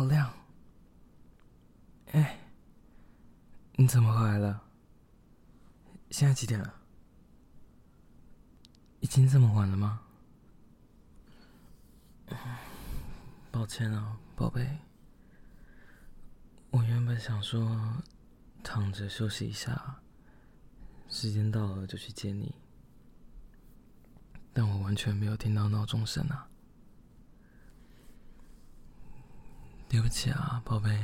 好亮！哎，你怎么回来了？现在几点了？已经这么晚了吗？抱歉啊，宝贝。我原本想说躺着休息一下，时间到了就去接你，但我完全没有听到闹钟声啊。对不起啊，宝贝。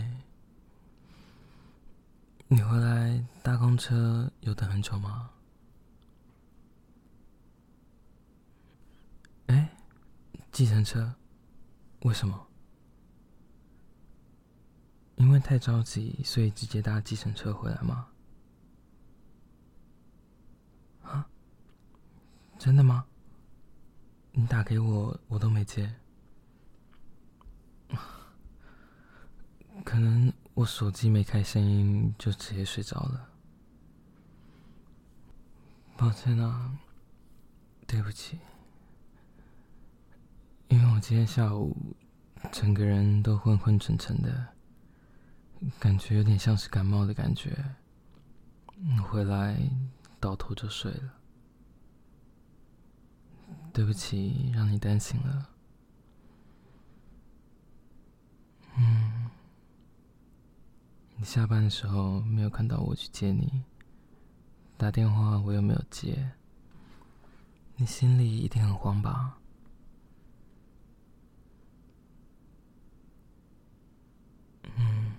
你回来搭公车有等很久吗？哎，计程车？为什么？因为太着急，所以直接搭计程车回来吗？啊？真的吗？你打给我，我都没接。可能我手机没开声音，就直接睡着了。抱歉啊，对不起。因为我今天下午整个人都昏昏沉沉的，感觉有点像是感冒的感觉。回来倒头就睡了。对不起，让你担心了。嗯。你下班的时候没有看到我去接你，打电话我又没有接，你心里一定很慌吧？嗯，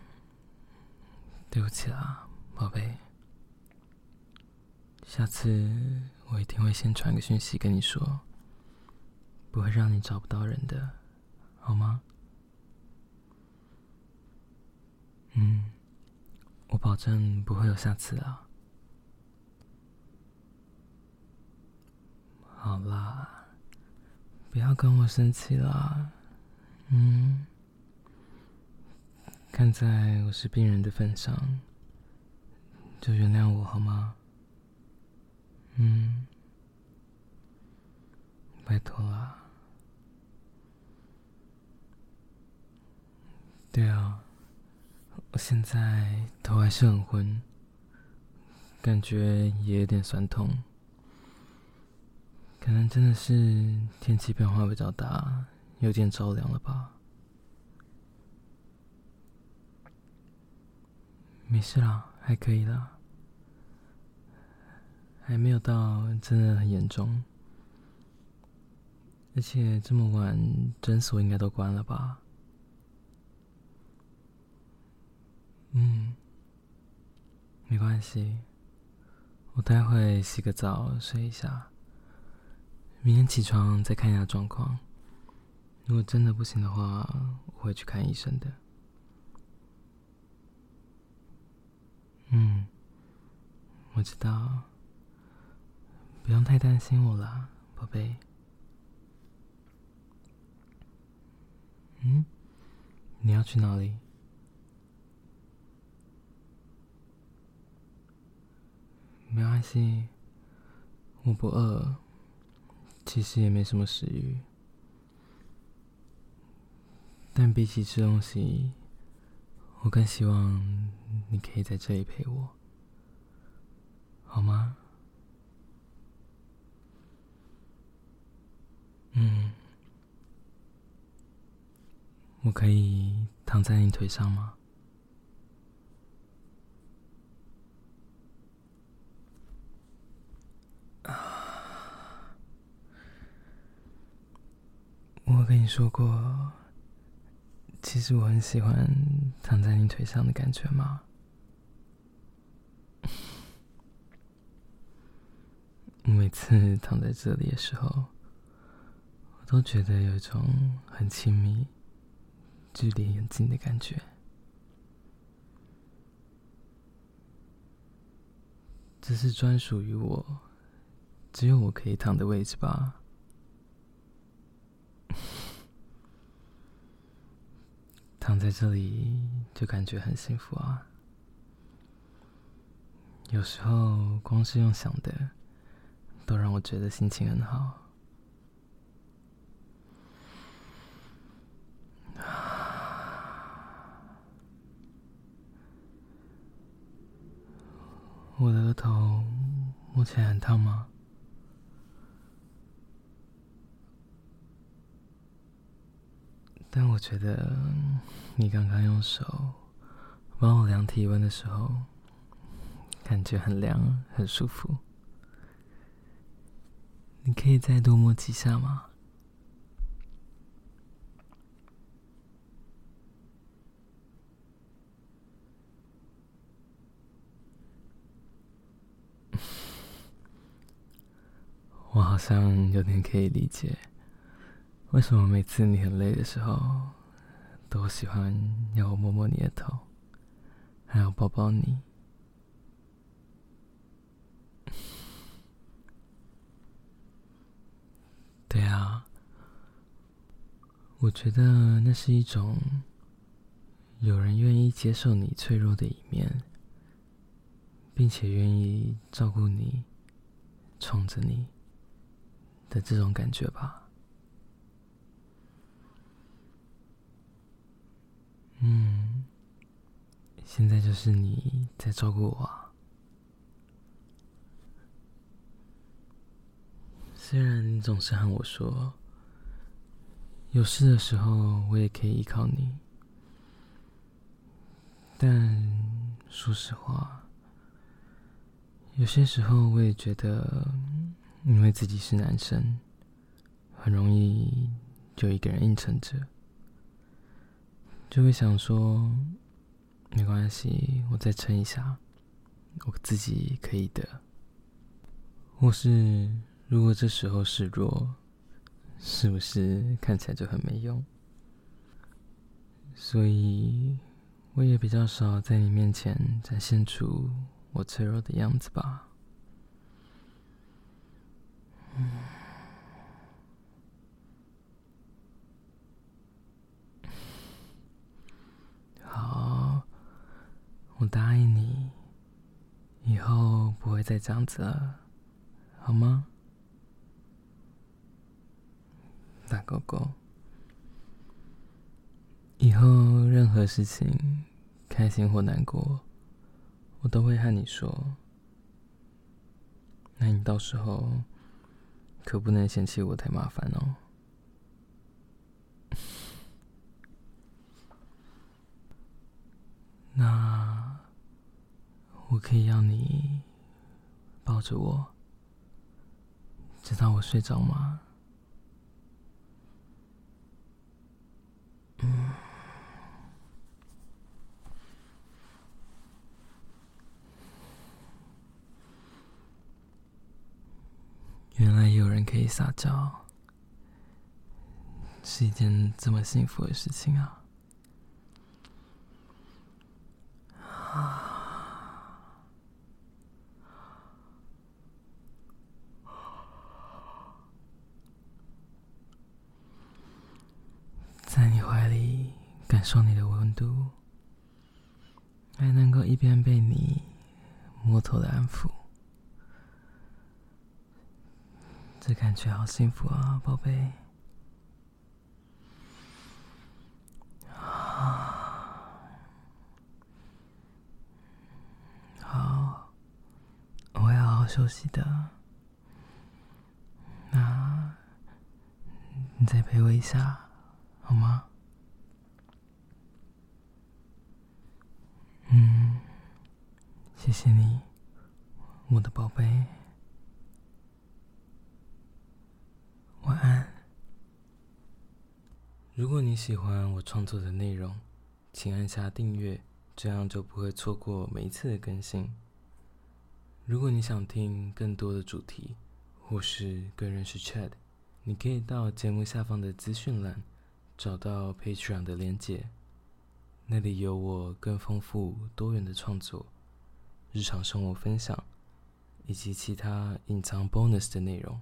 对不起啦，宝贝，下次我一定会先传个讯息跟你说，不会让你找不到人的，好吗？嗯。我保证不会有下次啊！好啦，不要跟我生气啦。嗯，看在我是病人的份上，就原谅我好吗？嗯，拜托啦。对啊。现在头还是很昏，感觉也有点酸痛，可能真的是天气变化比较大，有点着凉了吧？没事啦，还可以啦，还没有到真的很严重，而且这么晚，诊所应该都关了吧？嗯，没关系，我待会洗个澡睡一下，明天起床再看一下状况。如果真的不行的话，我会去看医生的。嗯，我知道，不用太担心我啦，宝贝。嗯，你要去哪里？没关系，我不饿，其实也没什么食欲，但比起吃东西，我更希望你可以在这里陪我，好吗？嗯，我可以躺在你腿上吗？我跟你说过，其实我很喜欢躺在你腿上的感觉吗？每次躺在这里的时候，我都觉得有一种很亲密、距离很近的感觉。这是专属于我，只有我可以躺的位置吧。躺在这里就感觉很幸福啊。有时候光是用想的都让我觉得心情很好。我的额头目前很烫吗？但我觉得你刚刚用手帮我量体温的时候，感觉很凉，很舒服。你可以再多摸几下吗？我好像有点可以理解，为什么每次你很累的时候，都喜欢要我摸摸你的头，还要抱抱你。对啊，我觉得那是一种有人愿意接受你脆弱的一面，并且愿意照顾你，宠着你。的这种感觉吧。嗯，现在就是你在照顾我啊。虽然你总是和我说，有事的时候我也可以依靠你，但说实话，有些时候我也觉得。因为自己是男生，很容易就一个人硬撑着，就会想说没关系，我再撑一下，我自己可以的。或是如果这时候示弱，是不是看起来就很没用？所以我也比较少在你面前展现出我脆弱的样子吧。嗯，好，我答应你，以后不会再这样子了，好吗？大狗狗，以后任何事情，开心或难过，我都会和你说。那你到时候。可不能嫌弃我太麻烦哦。那我可以要你抱着我，直到我睡着吗？嗯。原来有人可以撒娇，是一件这么幸福的事情啊！在你怀里感受你的温度，还能够一边被你摸头的安抚。这感觉好幸福啊，宝贝！好，我会好好休息的。那，你再陪我一下，好吗？嗯，谢谢你，我的宝贝。晚安。如果你喜欢我创作的内容，请按下订阅，这样就不会错过每一次的更新。如果你想听更多的主题，或是更认识 Chad，你可以到节目下方的资讯栏找到 Patreon 的连结，那里有我更丰富多元的创作、日常生活分享以及其他隐藏 bonus 的内容。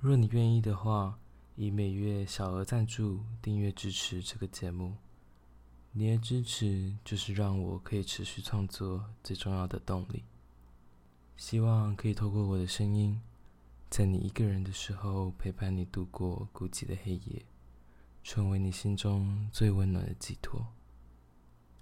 若你愿意的话，以每月小额赞助订阅支持这个节目，你的支持就是让我可以持续创作最重要的动力。希望可以透过我的声音，在你一个人的时候陪伴你度过孤寂的黑夜，成为你心中最温暖的寄托。